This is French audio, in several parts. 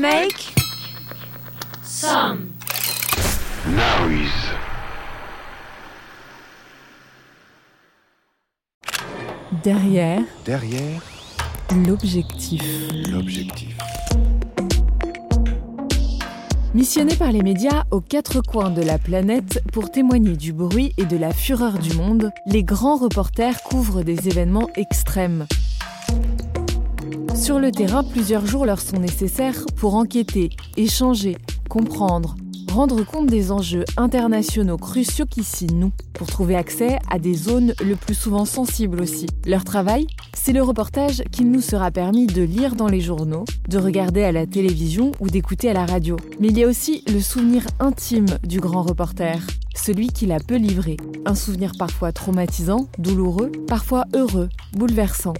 Make some noise. Derrière Derrière l'objectif. l'objectif. Missionnés par les médias aux quatre coins de la planète pour témoigner du bruit et de la fureur du monde, les grands reporters couvrent des événements extrêmes. Sur le terrain, plusieurs jours leur sont nécessaires pour enquêter, échanger, comprendre, rendre compte des enjeux internationaux cruciaux qui s'y nouent, pour trouver accès à des zones le plus souvent sensibles aussi. Leur travail, c'est le reportage qu'il nous sera permis de lire dans les journaux, de regarder à la télévision ou d'écouter à la radio. Mais il y a aussi le souvenir intime du grand reporter, celui qui l'a peu livré. Un souvenir parfois traumatisant, douloureux, parfois heureux, bouleversant.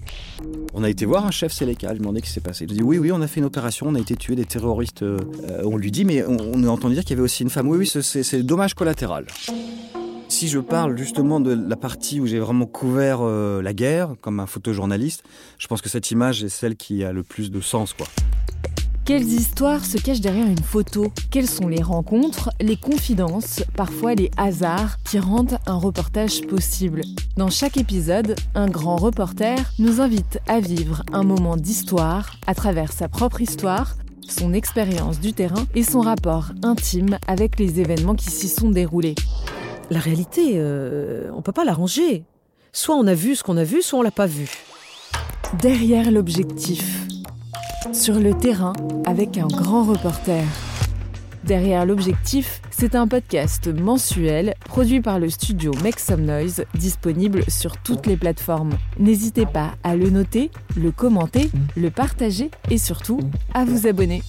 On a été voir un chef Séléka, il demandait ce qui s'est passé. Il a dit oui, oui, on a fait une opération, on a été tué des terroristes. euh, on lui dit, mais on, a entendu dire qu'il y avait aussi une femme. Oui, oui, c'est dommage collatéral. Si je parle justement de la partie où j'ai vraiment couvert euh, la guerre, comme un photojournaliste, je pense que cette image est celle qui a le plus de sens, quoi. Quelles histoires se cachent derrière une photo? Quelles sont les rencontres, les confidences, parfois les hasards qui rendent un reportage possible? Dans chaque épisode, un grand reporter nous invite à vivre un moment d'histoire à travers sa propre histoire, son expérience du terrain et son rapport intime avec les événements qui s'y sont déroulés. La réalité, euh, on peut pas l'arranger. Soit on a vu ce qu'on a vu, soit on l'a pas vu. Derrière l'objectif. Sur le terrain avec un grand reporter. Derrière l'objectif, c'est un podcast mensuel produit par le studio Make Some Noise, disponible sur toutes les plateformes. N'hésitez pas à le noter, le commenter, le partager et surtout à vous abonner.